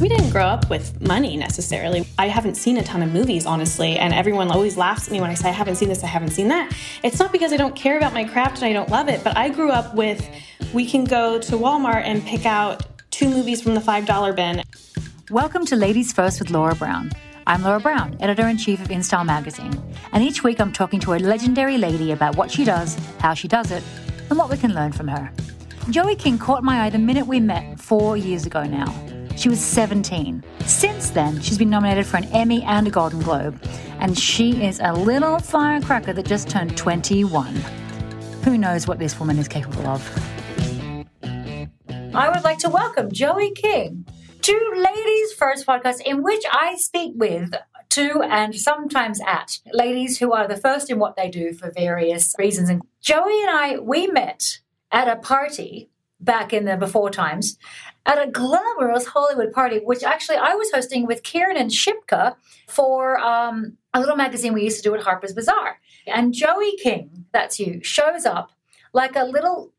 We didn't grow up with money necessarily. I haven't seen a ton of movies, honestly, and everyone always laughs at me when I say I haven't seen this, I haven't seen that. It's not because I don't care about my craft and I don't love it, but I grew up with we can go to Walmart and pick out two movies from the $5 bin. Welcome to Ladies First with Laura Brown. I'm Laura Brown, editor in chief of InStyle magazine, and each week I'm talking to a legendary lady about what she does, how she does it, and what we can learn from her. Joey King caught my eye the minute we met four years ago now. She was 17. Since then, she's been nominated for an Emmy and a Golden Globe, and she is a little firecracker that just turned 21. Who knows what this woman is capable of? I would like to welcome Joey King to Ladies First podcast, in which I speak with to and sometimes at ladies who are the first in what they do for various reasons. And Joey and I, we met at a party back in the before times at a glamorous Hollywood party, which actually I was hosting with Kiernan Shipka for um, a little magazine we used to do at Harper's Bazaar. And Joey King, that's you, shows up like a little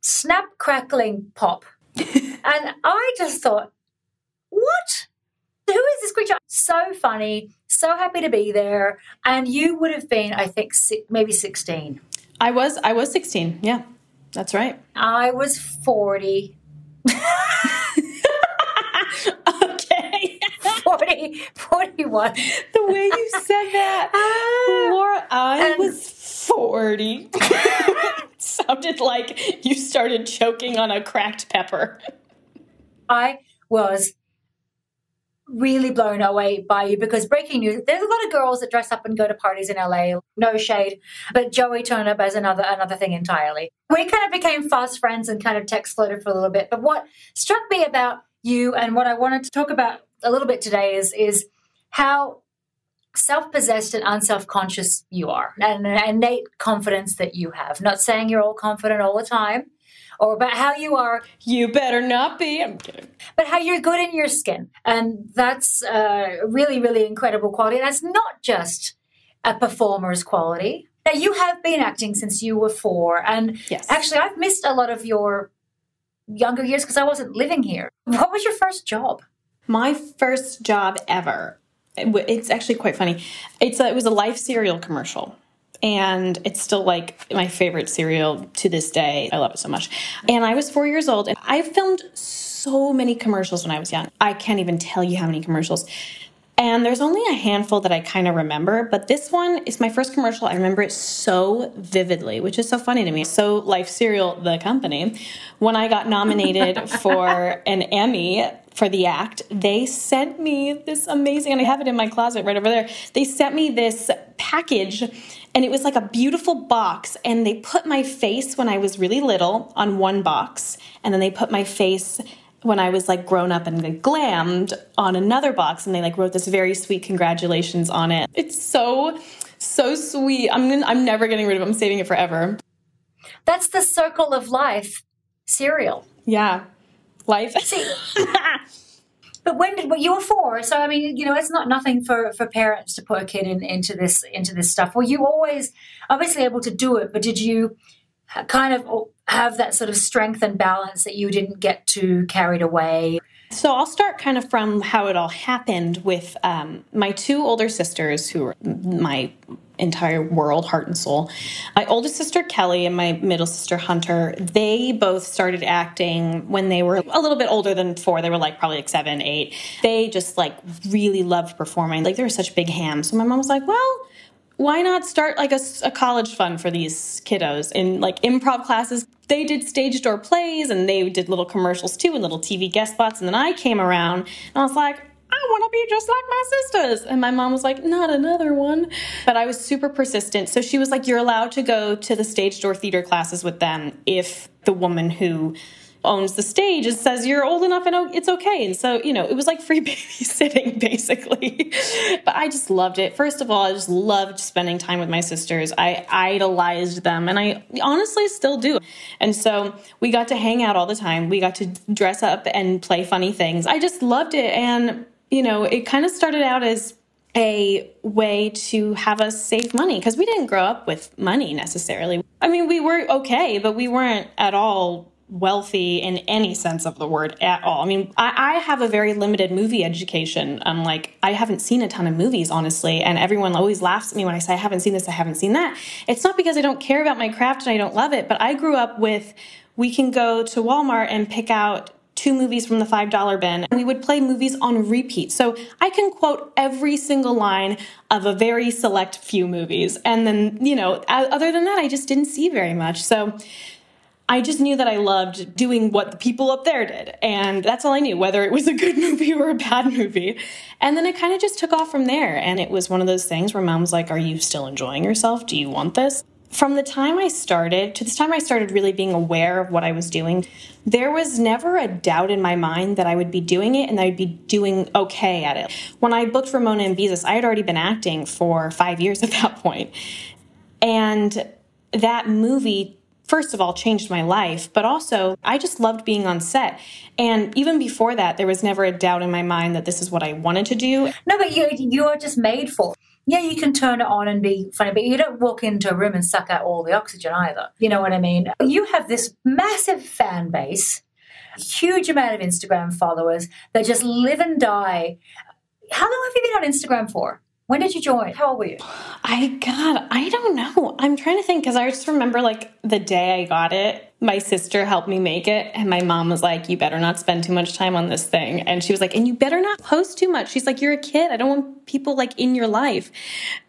snap crackling pop. and I just thought, what? Who is this creature? So funny, so happy to be there. And you would have been, I think, maybe 16. I was, I was 16. Yeah. That's right. I was 40. 40, 41. The way you said that, uh, Laura, I and, was 40. sounded like you started choking on a cracked pepper. I was really blown away by you because breaking news there's a lot of girls that dress up and go to parties in LA no shade but Joey turned up as another another thing entirely we kind of became fast friends and kind of text flirted for a little bit but what struck me about you and what I wanted to talk about a little bit today is is how self-possessed and unself-conscious you are and an innate confidence that you have not saying you're all confident all the time or about how you are. You better not be. I'm kidding. But how you're good in your skin. And that's a really, really incredible quality. And that's not just a performer's quality. Now, you have been acting since you were four. And yes. actually, I've missed a lot of your younger years because I wasn't living here. What was your first job? My first job ever. It's actually quite funny. It's a, it was a life cereal commercial and it's still like my favorite cereal to this day. I love it so much. And I was four years old, and I filmed so many commercials when I was young. I can't even tell you how many commercials. And there's only a handful that I kind of remember, but this one is my first commercial. I remember it so vividly, which is so funny to me. So, Life Cereal, the company, when I got nominated for an Emmy for the act, they sent me this amazing, and I have it in my closet right over there. They sent me this package and it was like a beautiful box and they put my face when i was really little on one box and then they put my face when i was like grown up and like, glammed on another box and they like wrote this very sweet congratulations on it. It's so so sweet. I'm i'm never getting rid of it. I'm saving it forever. That's the circle of life cereal. Yeah. Life. See, But when did well, you were four? So I mean, you know, it's not nothing for for parents to put a kid in, into this into this stuff. Were you always obviously able to do it? But did you kind of have that sort of strength and balance that you didn't get too carried away? So I'll start kind of from how it all happened with um, my two older sisters, who were my entire world, heart and soul. My oldest sister Kelly and my middle sister Hunter, they both started acting when they were a little bit older than four. They were like probably like seven, eight. They just like really loved performing. Like they were such big hams. So my mom was like, well, why not start like a, a, college fund for these kiddos in like improv classes they did stage door plays and they did little commercials too and little tv guest spots and then i came around and i was like I want to be just like my sisters. And my mom was like, not another one. But I was super persistent. So she was like, you're allowed to go to the stage door theater classes with them if the woman who owns the stage and says you're old enough and it's okay. And so, you know, it was like free babysitting basically. but I just loved it. First of all, I just loved spending time with my sisters. I idolized them and I honestly still do. And so we got to hang out all the time. We got to dress up and play funny things. I just loved it. And, you know, it kind of started out as a way to have us save money because we didn't grow up with money necessarily. I mean, we were okay, but we weren't at all wealthy in any sense of the word at all. I mean, I, I, have a very limited movie education. I'm like, I haven't seen a ton of movies, honestly, and everyone always laughs at me when I say I haven't seen this, I haven't seen that. It's not because I don't care about my craft and I don't love it, but I grew up with we can go to Walmart and pick out two movies from the $5 bin. And we would play movies on repeat. So I can quote every single line of a very select few movies. And then, you know, other than that, I just didn't see very much. So I just knew that I loved doing what the people up there did. And that's all I knew, whether it was a good movie or a bad movie. And then it kind of just took off from there. And it was one of those things where mom's like, Are you still enjoying yourself? Do you want this? From the time I started to the time I started really being aware of what I was doing, there was never a doubt in my mind that I would be doing it and I would be doing okay at it. When I booked Ramona and Beezus, I had already been acting for five years at that point. And that movie first of all changed my life, but also I just loved being on set. And even before that, there was never a doubt in my mind that this is what I wanted to do. No, but you you're just made for. Yeah, you can turn it on and be funny, but you don't walk into a room and suck out all the oxygen either. You know what I mean? You have this massive fan base, huge amount of Instagram followers that just live and die. How long have you been on Instagram for? When did you join? How old were you? I God, I don't know. I'm trying to think because I just remember like the day I got it my sister helped me make it and my mom was like you better not spend too much time on this thing. And she was like and you better not post too much. She's like you're a kid. I don't want people like in your life.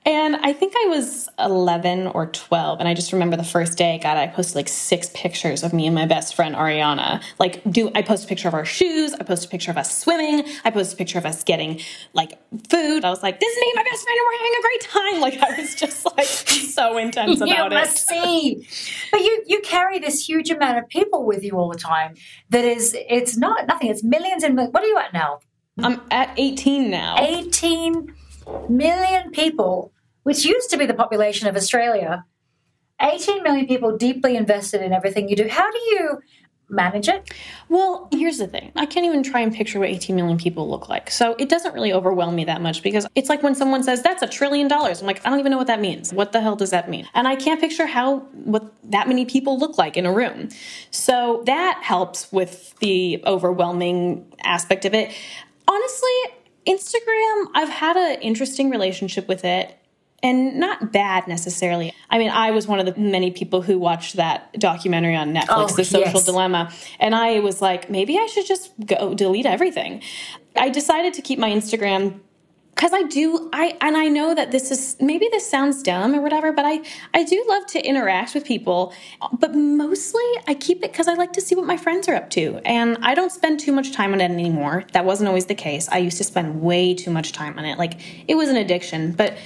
And i think i was 11 or 12 and i just remember the first day i got it i posted like six pictures of me and my best friend ariana. Like do i post a picture of our shoes i post a picture of us swimming i post a picture of us getting like food. I was like this is me and my best friend and we're having a great time. Like i was just like so intense about you must it see but you you carry this huge huge amount of people with you all the time that is it's not nothing. It's millions and what are you at now? I'm at 18 now. 18 million people which used to be the population of australia. 18 million people deeply invested in everything you do. How do you manage it? Well, here's the thing. I can't even try and picture what 18 million people look like. So it doesn't really overwhelm me that much because it's like when someone says that's a trillion dollars. I'm like, I don't even know what that means. What the hell does that mean? And I can't picture how what that many people look like in a room. So that helps with the overwhelming aspect of it. Honestly, Instagram, I've had an interesting relationship with it and not bad necessarily. I mean, I was one of the many people who watched that documentary on Netflix, oh, The Social yes. Dilemma, and I was like, maybe I should just go delete everything. I decided to keep my Instagram because I do I and I know that this is maybe this sounds dumb or whatever, but I I do love to interact with people, but mostly I keep it because I like to see what my friends are up to, and I don't spend too much time on it anymore. That wasn't always the case. I used to spend way too much time on it, like it was an addiction, but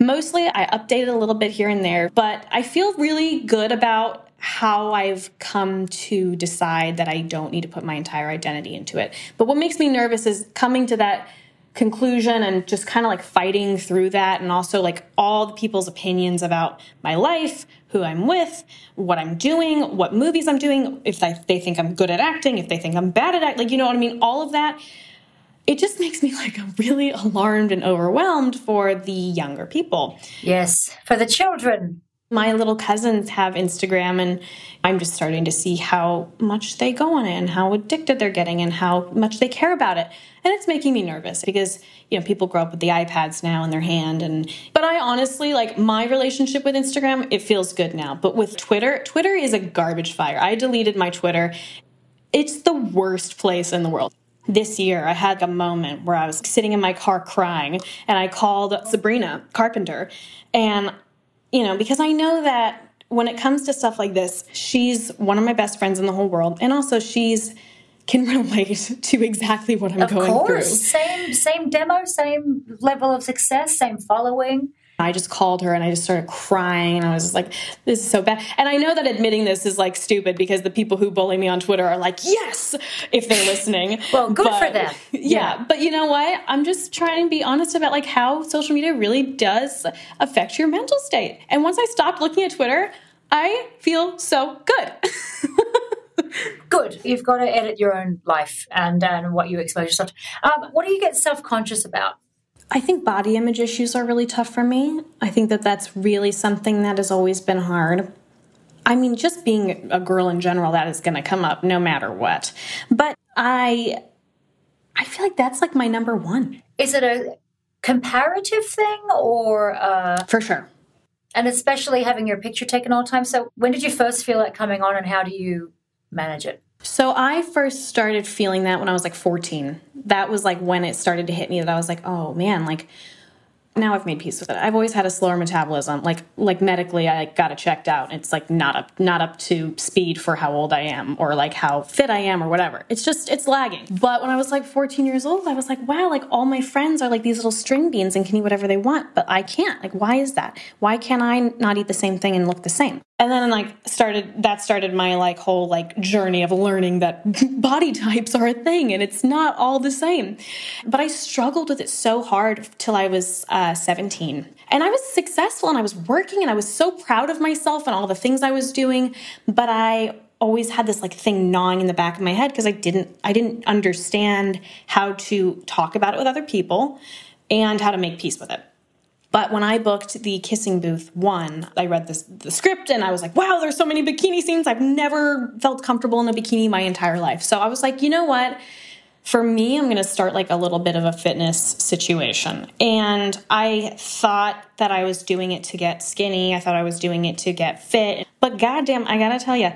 Mostly I updated a little bit here and there, but I feel really good about how I've come to decide that I don't need to put my entire identity into it. But what makes me nervous is coming to that conclusion and just kind of like fighting through that and also like all the people's opinions about my life, who I'm with, what I'm doing, what movies I'm doing, if they think I'm good at acting, if they think I'm bad at acting, like you know what I mean, all of that it just makes me like really alarmed and overwhelmed for the younger people. Yes, for the children. My little cousins have Instagram, and I'm just starting to see how much they go on it and how addicted they're getting and how much they care about it. And it's making me nervous because, you know, people grow up with the iPads now in their hand. And, but I honestly, like my relationship with Instagram, it feels good now. But with Twitter, Twitter is a garbage fire. I deleted my Twitter. It's the worst place in the world this year I had a moment where I was sitting in my car crying and I called Sabrina Carpenter and you know because I know that when it comes to stuff like this she's one of my best friends in the whole world and also she's can relate to exactly what I'm of going course. through. Same same demo, same level of success, same following. I just called her and I just started crying and I was like, this is so bad. And I know that admitting this is like stupid because the people who bully me on Twitter are like, yes, if they're listening. well, good but, for them. Yeah, yeah. But you know what? I'm just trying to be honest about like how social media really does affect your mental state. And once I stopped looking at Twitter, I feel so good. good. You've got to edit your own life and, and what you expose yourself to. Um, what do you get self conscious about? I think body image issues are really tough for me. I think that that's really something that has always been hard. I mean, just being a girl in general, that is going to come up no matter what. But I, I feel like that's like my number one. Is it a comparative thing or? Uh, For sure. And especially having your picture taken all the time. So when did you first feel it coming on and how do you manage it? So I first started feeling that when I was like 14. That was like when it started to hit me that I was like, oh man, like now I've made peace with it. I've always had a slower metabolism. Like like medically, I got it checked out. It's like not up not up to speed for how old I am or like how fit I am or whatever. It's just it's lagging. But when I was like 14 years old, I was like, wow, like all my friends are like these little string beans and can eat whatever they want, but I can't. Like why is that? Why can't I not eat the same thing and look the same? and then like started that started my like whole like journey of learning that body types are a thing and it's not all the same but i struggled with it so hard till i was uh, 17 and i was successful and i was working and i was so proud of myself and all the things i was doing but i always had this like thing gnawing in the back of my head because i didn't i didn't understand how to talk about it with other people and how to make peace with it but when I booked the Kissing Booth one, I read this the script and I was like, wow, there's so many bikini scenes. I've never felt comfortable in a bikini my entire life. So I was like, you know what? For me, I'm going to start like a little bit of a fitness situation. And I thought that I was doing it to get skinny. I thought I was doing it to get fit. But goddamn, I got to tell you,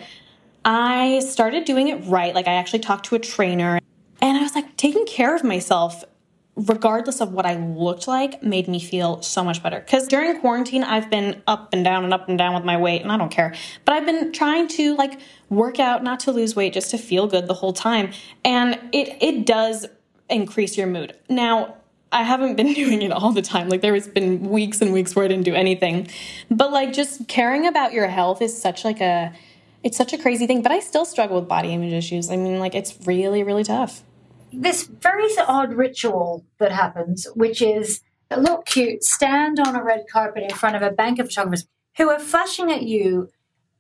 I started doing it right. Like I actually talked to a trainer and I was like taking care of myself regardless of what I looked like, made me feel so much better. Because during quarantine, I've been up and down and up and down with my weight, and I don't care. But I've been trying to like work out, not to lose weight, just to feel good the whole time. And it it does increase your mood. Now, I haven't been doing it all the time. Like there has been weeks and weeks where I didn't do anything. But like just caring about your health is such like a it's such a crazy thing, but I still struggle with body image issues. I mean, like it's really really tough this very odd ritual that happens, which is look cute, stand on a red carpet in front of a bank of photographers who are flashing at you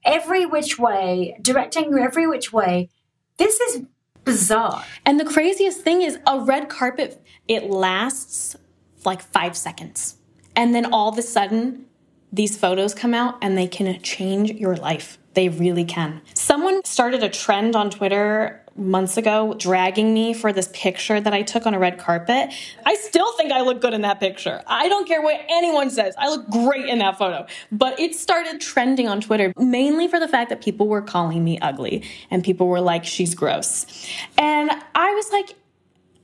every which way, directing you every which way. This is bizarre. And the craziest thing is a red carpet, it lasts like five seconds. And then all of a sudden, these photos come out and they can change your life. They really can. Someone started a trend on Twitter months ago dragging me for this picture that I took on a red carpet. I still think I look good in that picture. I don't care what anyone says. I look great in that photo. But it started trending on Twitter mainly for the fact that people were calling me ugly and people were like, she's gross. And I was like,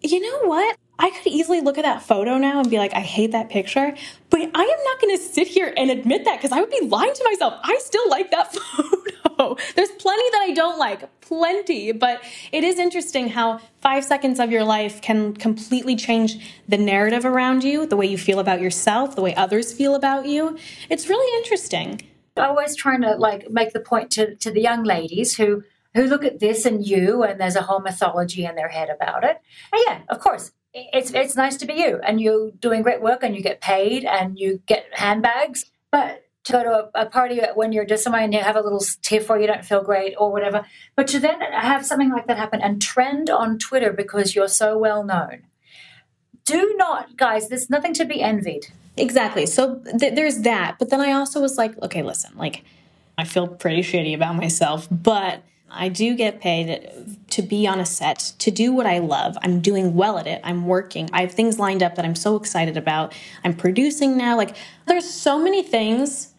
you know what? I could easily look at that photo now and be like, I hate that picture, but I am not going to sit here and admit that because I would be lying to myself. I still like that photo. There's plenty that I don't like, plenty, but it is interesting how five seconds of your life can completely change the narrative around you, the way you feel about yourself, the way others feel about you. It's really interesting. I was trying to like make the point to, to the young ladies who who look at this and you and there's a whole mythology in their head about it. And yeah, of course, it's it's nice to be you and you're doing great work and you get paid and you get handbags. But to go to a, a party when you're just somewhere and you have a little tiff or you don't feel great or whatever but to then have something like that happen and trend on twitter because you're so well known. Do not guys there's nothing to be envied. Exactly. So th- there's that. But then i also was like okay listen like i feel pretty shitty about myself but I do get paid to be on a set, to do what I love. I'm doing well at it. I'm working. I have things lined up that I'm so excited about. I'm producing now. Like, there's so many things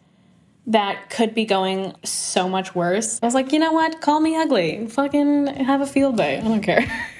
that could be going so much worse. I was like, you know what? Call me ugly. Fucking have a field day. I don't care.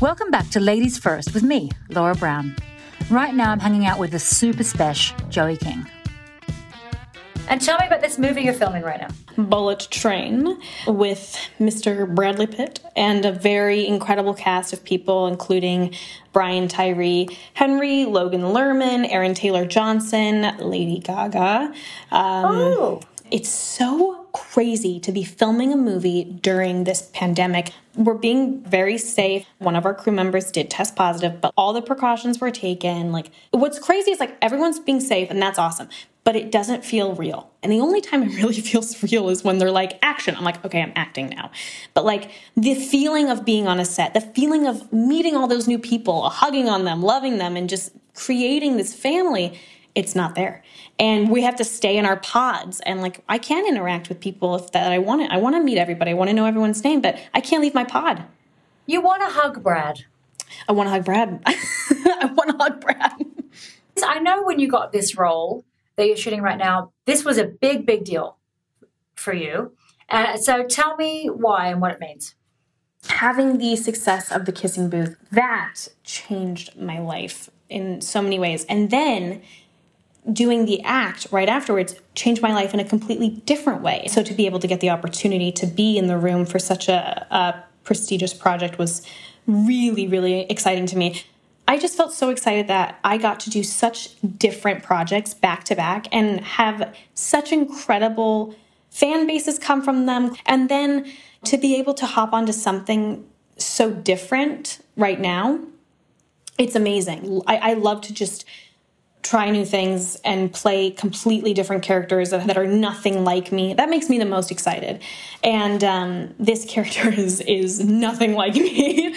Welcome back to Ladies First with me, Laura Brown. Right now, I'm hanging out with the super special Joey King. And tell me about this movie you're filming right now. Bullet Train with Mr. Bradley Pitt and a very incredible cast of people, including Brian Tyree Henry, Logan Lerman, Aaron Taylor Johnson, Lady Gaga. Um, oh. It's so crazy to be filming a movie during this pandemic. We're being very safe. One of our crew members did test positive, but all the precautions were taken. Like, what's crazy is like everyone's being safe, and that's awesome but it doesn't feel real. And the only time it really feels real is when they're like, action. I'm like, okay, I'm acting now. But like the feeling of being on a set, the feeling of meeting all those new people, hugging on them, loving them, and just creating this family, it's not there. And we have to stay in our pods. And like, I can interact with people if that I want to. I want to meet everybody. I want to know everyone's name, but I can't leave my pod. You want to hug Brad. I want to hug Brad. I want to hug Brad. I know when you got this role, that you're shooting right now, this was a big, big deal for you. Uh, so tell me why and what it means. Having the success of the kissing booth, that changed my life in so many ways. And then doing the act right afterwards changed my life in a completely different way. So to be able to get the opportunity to be in the room for such a, a prestigious project was really, really exciting to me. I just felt so excited that I got to do such different projects back to back and have such incredible fan bases come from them. And then to be able to hop onto something so different right now, it's amazing. I, I love to just try new things and play completely different characters that, are nothing like me. That makes me the most excited. And um, this character is is nothing like me.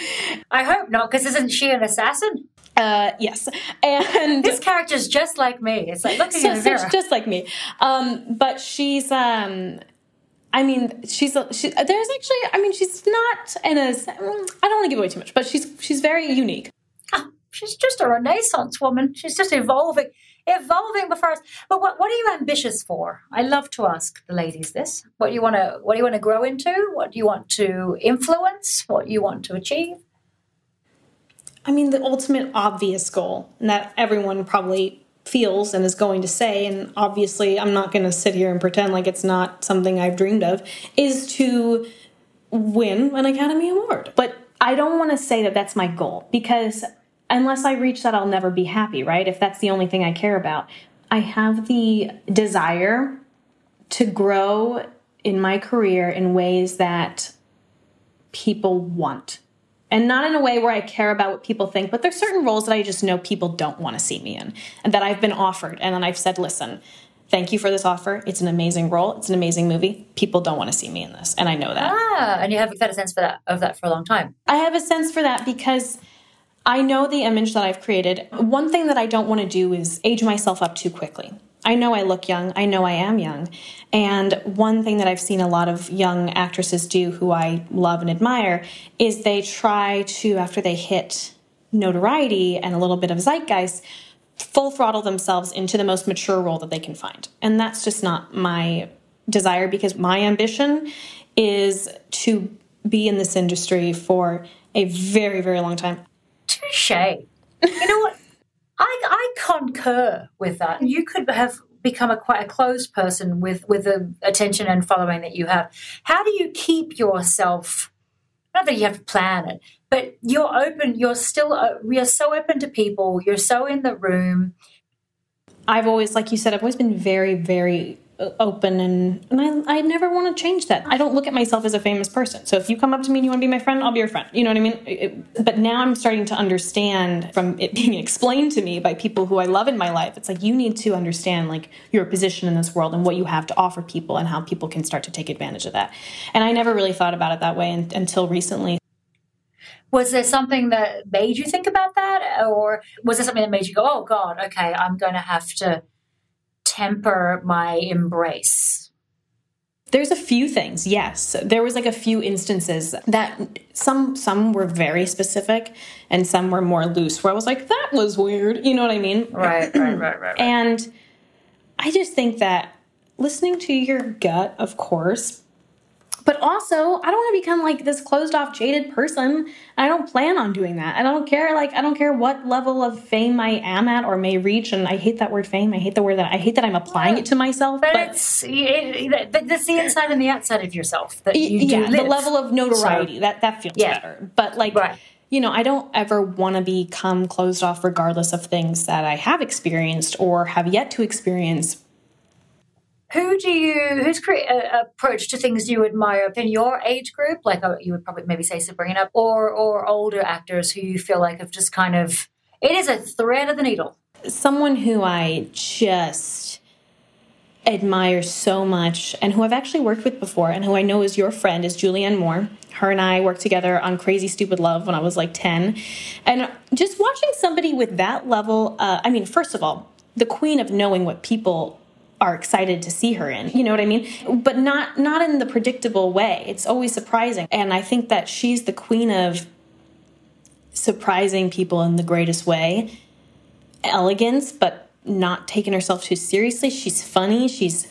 I hope not, because isn't she an assassin? Uh, yes, and this character's just like me. It's like looking so, in the mirror. just like me. Um, but she's um, I mean, she's a, she, there's actually, I mean, she's not in a. I don't want to give away too much, but she's she's very unique she's just a renaissance woman. She's just evolving, evolving before us. But what, what are you ambitious for? I love to ask the ladies this. What do you want to what do you want to grow into? What do you want to influence? What you want to achieve? I mean, the ultimate obvious goal and that everyone probably feels and is going to say, and obviously I'm not going to sit here and pretend like it's not something I've dreamed of, is to win an Academy Award. But I don't want to say that that's my goal because unless I reach that, I'll never be happy, right? If that's the only thing I care about. I have the desire to grow in my career in ways that people want. And not in a way where I care about what people think, but there's certain roles that I just know people don't want to see me in and that I've been offered. And then I've said, listen, thank you for this offer. It's an amazing role. It's an amazing movie. People don't want to see me in this. And I know that. Ah, and you have had a sense for that of that for a long time. I have a sense for that because I know the image that I've created. One thing that I don't want to do is age myself up too quickly. I know I look young. I know I am young. And one thing that I've seen a lot of young actresses do who I love and admire is they try to, after they hit notoriety and a little bit of zeitgeist, full throttle themselves into the most mature role that they can find. And that's just not my desire because my ambition is to be in this industry for a very, very long time. Touche. You know what? I, I concur with that. You could have become a quite a closed person with with the attention and following that you have. How do you keep yourself? Not that you have to plan it, but you're open. You're still. Uh, you're so open to people. You're so in the room. I've always, like you said, I've always been very, very open and, and I, I never want to change that. I don't look at myself as a famous person. So if you come up to me and you want to be my friend, I'll be your friend. You know what I mean? It, but now I'm starting to understand from it being explained to me by people who I love in my life. It's like you need to understand like your position in this world and what you have to offer people and how people can start to take advantage of that. And I never really thought about it that way until recently. Was there something that made you think about that? Or was there something that made you go, oh God, okay, I'm going to have to temper my embrace? There's a few things, yes. There was like a few instances that some some were very specific and some were more loose where I was like, that was weird. You know what I mean? Right, right, right, right. right. And I just think that listening to your gut, of course, But also, I don't want to become like this closed off, jaded person. I don't plan on doing that. I don't care. Like, I don't care what level of fame I am at or may reach. And I hate that word fame. I hate the word that I hate that I'm applying it to myself. But, but it's it, that's the inside and the outside of yourself that you yeah, the level of notoriety so, that that feels yeah. better. But like. Right you know, I don't ever want to become closed off regardless of things that I have experienced or have yet to experience who do you whose cre- uh, approach to things you admire in your age group? Like uh, you would probably maybe say sabrina or or older actors who you feel like have just kind of it is a thread of the needle. Someone who i just admire so much and who i've actually worked with before and who i know is your friend is julianne moore. Her and I worked together on Crazy Stupid Love when I was like 10. And just watching somebody with that level, uh, I mean, first of all, the queen of knowing what people are excited to see her in. You know what I mean? But not not in the predictable way. It's always surprising. And I think that she's the queen of surprising people in the greatest way. Elegance, but not taking herself too seriously. She's funny. She's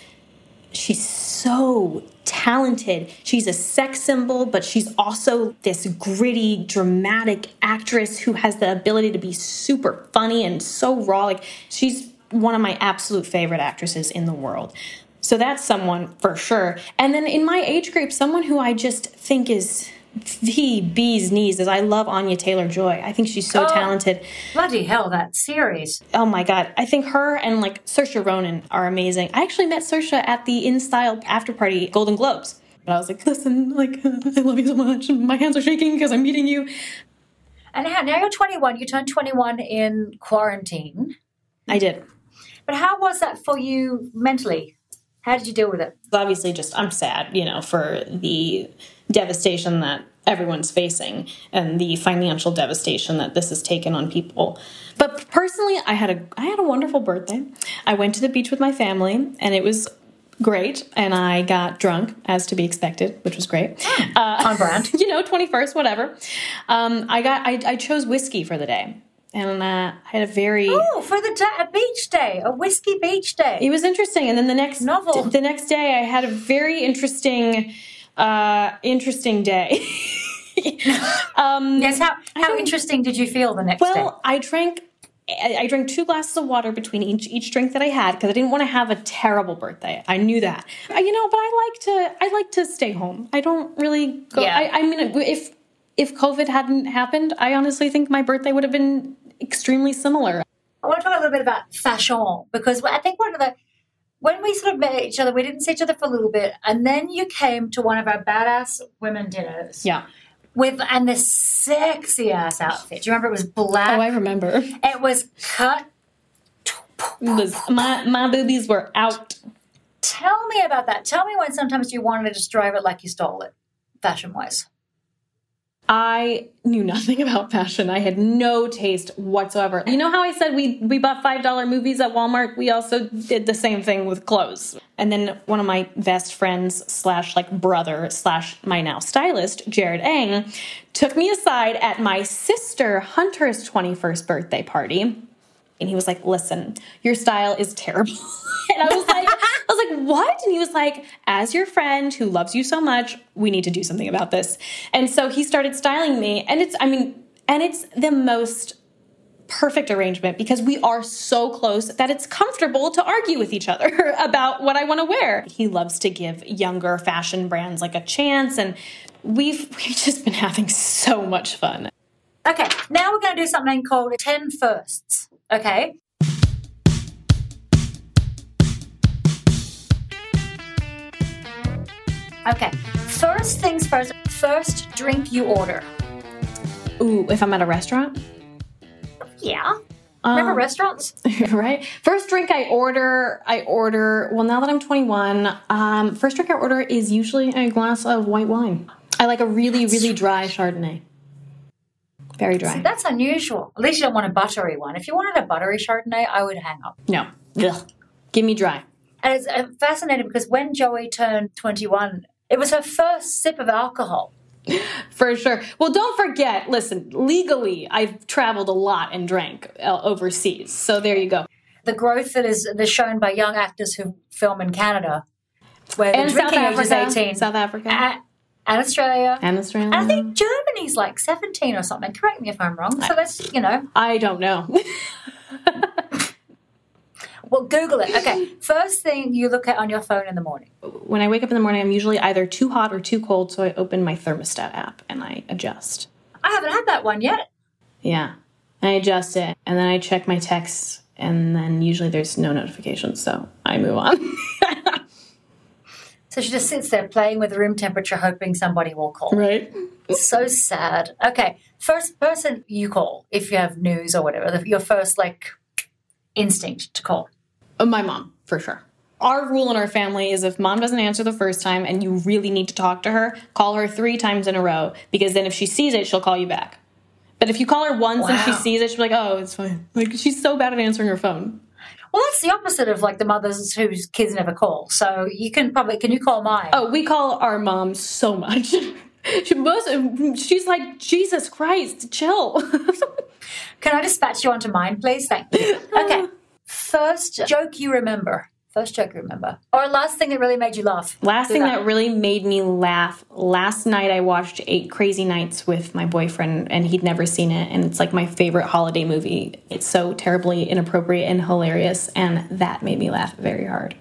she's so talented. She's a sex symbol, but she's also this gritty, dramatic actress who has the ability to be super funny and so raw. Like she's one of my absolute favorite actresses in the world. So that's someone for sure. And then in my age group, someone who I just think is the bee's knees is I love Anya Taylor Joy. I think she's so oh, talented. Bloody hell, that series. Oh my god. I think her and like Saoirse Ronan are amazing. I actually met Saoirse at the In Style after party Golden Globes. But I was like, listen, like I love you so much. My hands are shaking because I'm meeting you. And now, now you're 21. You turned 21 in quarantine. I did. But how was that for you mentally? How did you deal with it? Obviously, just I'm sad, you know, for the devastation that everyone's facing and the financial devastation that this has taken on people. But personally, I had a I had a wonderful birthday. I went to the beach with my family and it was great and I got drunk as to be expected, which was great. Hmm. Uh, on brand. you know, 21st, whatever. Um, I got I, I chose whiskey for the day and uh, I had a very oh for the day, a beach day, a whiskey beach day. It was interesting, and then the next novel, the next day, I had a very interesting, uh, interesting day. um, yes, how how interesting did you feel the next well, day? Well, I drank. I drank two glasses of water between each each drink that I had because I didn't want to have a terrible birthday. I knew that, uh, you know. But I like to I like to stay home. I don't really go. Yeah. I, I mean, if if COVID hadn't happened, I honestly think my birthday would have been extremely similar. I want to talk a little bit about fashion because I think one of the when we sort of met each other, we didn't see each other for a little bit, and then you came to one of our badass women dinners. Yeah. With and this sexy ass outfit. Do you remember it was black? Oh, I remember. It was cut. It was, my my boobies were out. Tell me about that. Tell me when sometimes you wanted to just drive it like you stole it, fashion wise. I knew nothing about fashion. I had no taste whatsoever. You know how I said we we bought $5 movies at Walmart? We also did the same thing with clothes. And then one of my best friends slash like brother slash my now stylist, Jared Eng, took me aside at my sister Hunter's 21st birthday party. And he was like, listen, your style is terrible. and I was like, I was like, what? And he was like, as your friend who loves you so much, we need to do something about this. And so he started styling me. And it's, I mean, and it's the most perfect arrangement because we are so close that it's comfortable to argue with each other about what I want to wear. He loves to give younger fashion brands like a chance and we've we've just been having so much fun. Okay, now we're going to do something called 10 firsts. Okay? Okay. First things first. First drink you order. Ooh, if I'm at a restaurant? Yeah. Um, Remember restaurants? right. First drink I order, I order, well, now that I'm 21, um, first drink I order is usually a glass of white wine. I like a really, really dry Chardonnay. Very dry. See, that's unusual. At least you don't want a buttery one. If you wanted a buttery Chardonnay, I would hang up. No. Ugh. Give me dry. And it's uh, fascinating because when Joey turned 21, it was her first sip of alcohol. For sure. Well, don't forget, listen, legally, I've traveled a lot and drank uh, overseas. So there you go. The growth that is, that is shown by young actors who film in Canada where And South drinking age is Africa. 18. South Africa. A- and Australia. and Australia. And I think Germany's like 17 or something. Correct me if I'm wrong. So that's, you know, I don't know. well, Google it. Okay. First thing you look at on your phone in the morning. when I wake up in the morning, I'm usually either too hot or too cold, so I open my thermostat app and I adjust. I haven't had that one yet. Yeah. I adjust it and then I check my texts and then usually there's no notifications, so I move on. So she just sits there playing with the room temperature, hoping somebody will call. right? So sad. Okay. First person you call if you have news or whatever, your first like instinct to call. Oh, my mom, for sure. Our rule in our family is if mom doesn't answer the first time and you really need to talk to her, call her three times in a row because then if she sees it, she'll call you back. But if you call her once and she sees it, she'll be like, oh, it's fine. Like, she's so bad at answering her phone. Well, that's the opposite of like the mothers whose kids never call. So you can probably can you call mine? Oh, we call our mom so much. she must, she's like, Jesus Christ, chill. Can I dispatch you onto mine, please? Thank you. Okay. First joke you remember. First joke you remember. Or last thing that really made you laugh. Last Do thing that. that really made me laugh last night, I watched Eight Crazy Nights with my boyfriend, and he'd never seen it. And it's like my favorite holiday movie. It's so terribly inappropriate and hilarious, and that made me laugh very hard.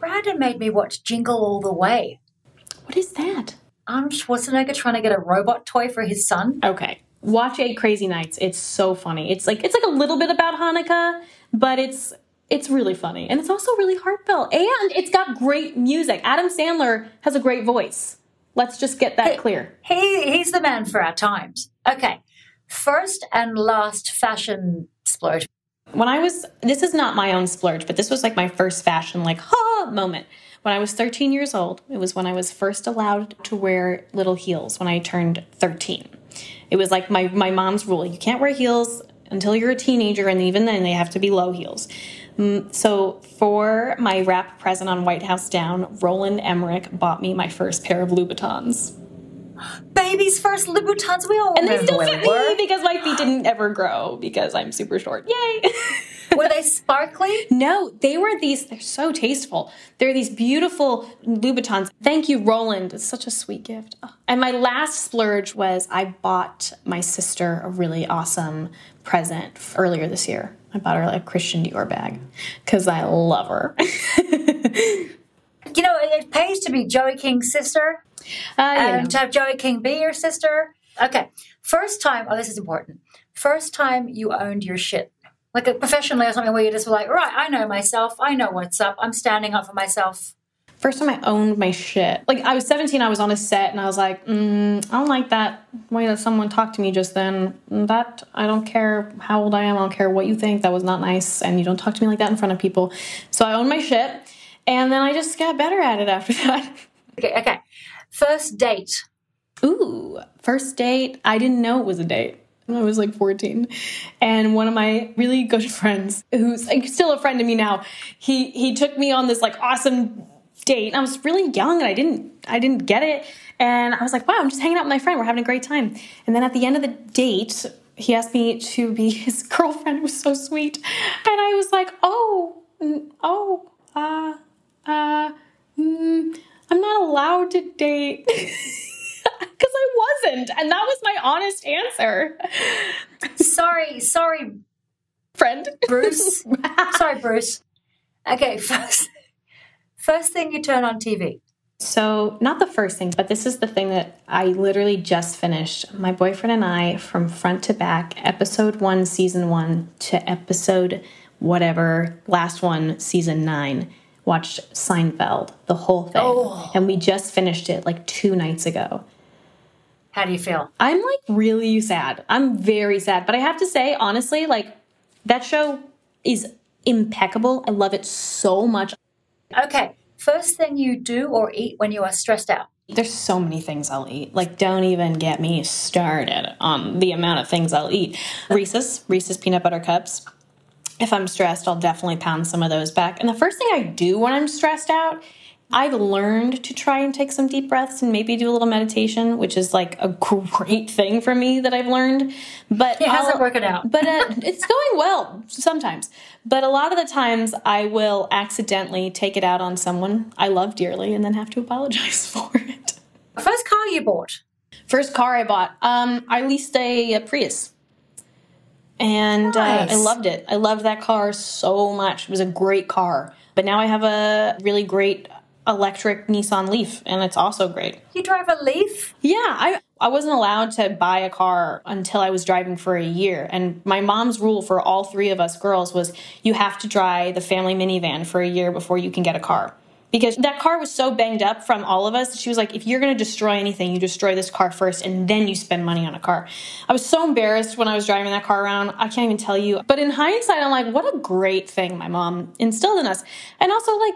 Brandon made me watch Jingle All the Way. What is that? Arnold Schwarzenegger trying to get a robot toy for his son. Okay. Watch Eight Crazy Nights. It's so funny. It's like it's like a little bit about Hanukkah, but it's it's really funny. And it's also really heartfelt. And it's got great music. Adam Sandler has a great voice. Let's just get that clear. He he's the man for our times. Okay. First and last fashion splurge. when I was this is not my own splurge, but this was like my first fashion like ha moment. When I was 13 years old, it was when I was first allowed to wear little heels when I turned 13. It was like my my mom's rule, you can't wear heels until you're a teenager and even then they have to be low heels. Mm, So for my wrap present on White House Down, Roland Emmerich bought me my first pair of Louboutins. Baby's first Louboutins. We all And they still fit me because my feet didn't ever grow because I'm super short. Yay! Were they sparkly? No, they were these, they're so tasteful. They're these beautiful Louboutins. Thank you, Roland. It's such a sweet gift. Oh. And my last splurge was I bought my sister a really awesome present earlier this year. I bought her like a Christian Dior bag because I love her. You know, it pays to be Joey King's sister Uh, know. and to have Joey King be your sister. Okay. First time, oh, this is important. First time you owned your shit. Like professionally or something where you just were like, right, I know myself. I know what's up. I'm standing up for myself. First time I owned my shit. Like I was 17, I was on a set and I was like, mm, I don't like that way that someone talked to me just then. That I don't care how old I am. I don't care what you think. That was not nice, and you don't talk to me like that in front of people. So I owned my shit, and then I just got better at it after that. Okay, okay. First date. Ooh, first date. I didn't know it was a date. I was like 14. And one of my really good friends, who's like still a friend to me now, he he took me on this like awesome date. And I was really young and I didn't I didn't get it. And I was like, wow, I'm just hanging out with my friend. We're having a great time. And then at the end of the date, he asked me to be his girlfriend. It was so sweet. And I was like, oh, oh, uh, uh, mm, I'm not allowed to date. Because I wasn't. And that was my honest answer. Sorry, sorry, Friend. Bruce. sorry, Bruce. Okay, first, first thing you turn on TV. So, not the first thing, but this is the thing that I literally just finished. My boyfriend and I, from front to back, episode one, season one, to episode whatever, last one, season nine, watched Seinfeld, the whole thing. Oh. And we just finished it like two nights ago. How do you feel? I'm like really sad. I'm very sad. But I have to say, honestly, like that show is impeccable. I love it so much. Okay, first thing you do or eat when you are stressed out. There's so many things I'll eat. Like, don't even get me started on the amount of things I'll eat. Reese's, Reese's peanut butter cups. If I'm stressed, I'll definitely pound some of those back. And the first thing I do when I'm stressed out I've learned to try and take some deep breaths and maybe do a little meditation, which is like a great thing for me that I've learned. But it hasn't worked out. But uh, it's going well sometimes. But a lot of the times, I will accidentally take it out on someone I love dearly and then have to apologize for it. First car you bought? First car I bought. Um, I leased a, a Prius and nice. uh, I loved it. I loved that car so much. It was a great car. But now I have a really great electric Nissan Leaf, and it's also great. You drive a Leaf? Yeah, I I wasn't allowed to buy a car until I was driving for a year, and my mom's rule for all three of us girls was you have to drive the family minivan for a year before you can get a car. Because that car was so banged up from all of us, she was like, if you're gonna destroy anything, you destroy this car first and then you spend money on a car. I was so embarrassed when I was driving that car around. I can't even tell you. But in hindsight, I'm like, what a great thing my mom instilled in us. And also, like,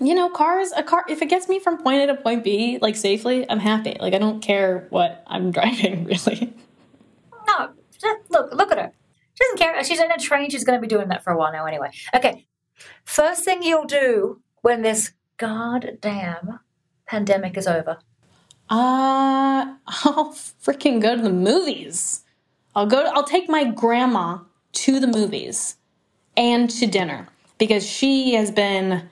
you know, cars, a car, if it gets me from point A to point B, like safely, I'm happy. Like, I don't care what I'm driving, really. No, look, look at her. She doesn't care. She's in a train. She's going to be doing that for a while now, anyway. Okay. First thing you'll do when this goddamn pandemic is over? Uh, I'll freaking go to the movies. I'll go. To, I'll take my grandma to the movies and to dinner because she has been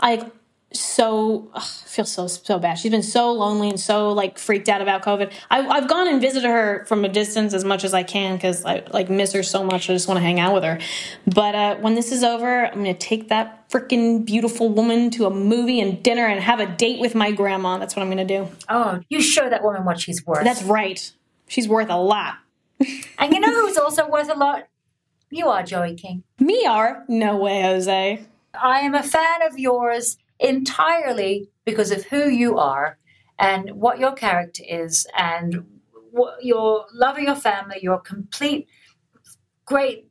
like so ugh, I feel so so bad. She's been so lonely and so like freaked out about COVID. I, I've gone and visited her from a distance as much as I can because I like miss her so much. I just want to hang out with her. But uh, when this is over, I'm gonna take that freaking beautiful woman to a movie and dinner and have a date with my grandma. That's what I'm gonna do. Oh, you show that woman what she's worth. That's right. She's worth a lot. and you know who's also worth a lot? You are Joey King. Me are? No way, Jose. I am a fan of yours entirely because of who you are and what your character is and what your love of your family, your complete great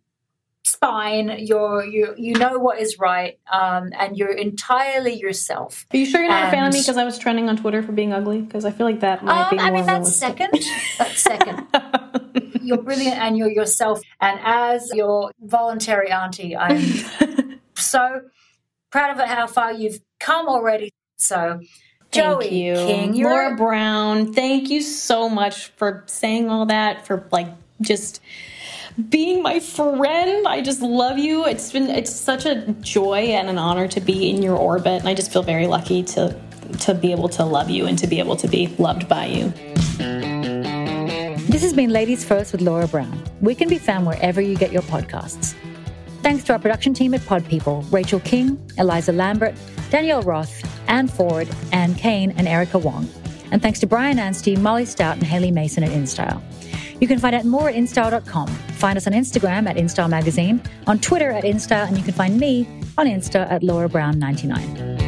spine you're you you know what is right um, and you're entirely yourself. Are you sure you're not and, a fan of me because i was trending on twitter for being ugly? Because i feel like that might um, be i mean that's second. That's second. You're brilliant and you're yourself. And as your voluntary auntie i'm so proud of it how far you've come already. So, Thank Joey you. King, Laura Brown, thank you so much for saying all that, for like just being my friend. I just love you. It's been it's such a joy and an honor to be in your orbit, and I just feel very lucky to to be able to love you and to be able to be loved by you. This has been Ladies First with Laura Brown. We can be found wherever you get your podcasts. Thanks to our production team at Pod People Rachel King, Eliza Lambert, Danielle Roth, Anne Ford, Anne Kane, and Erica Wong. And thanks to Brian Anstey, Molly Stout, and Haley Mason at InStyle. You can find out more at InStyle.com. Find us on Instagram at InStyle Magazine, on Twitter at InStyle, and you can find me on Insta at Laura Brown 99.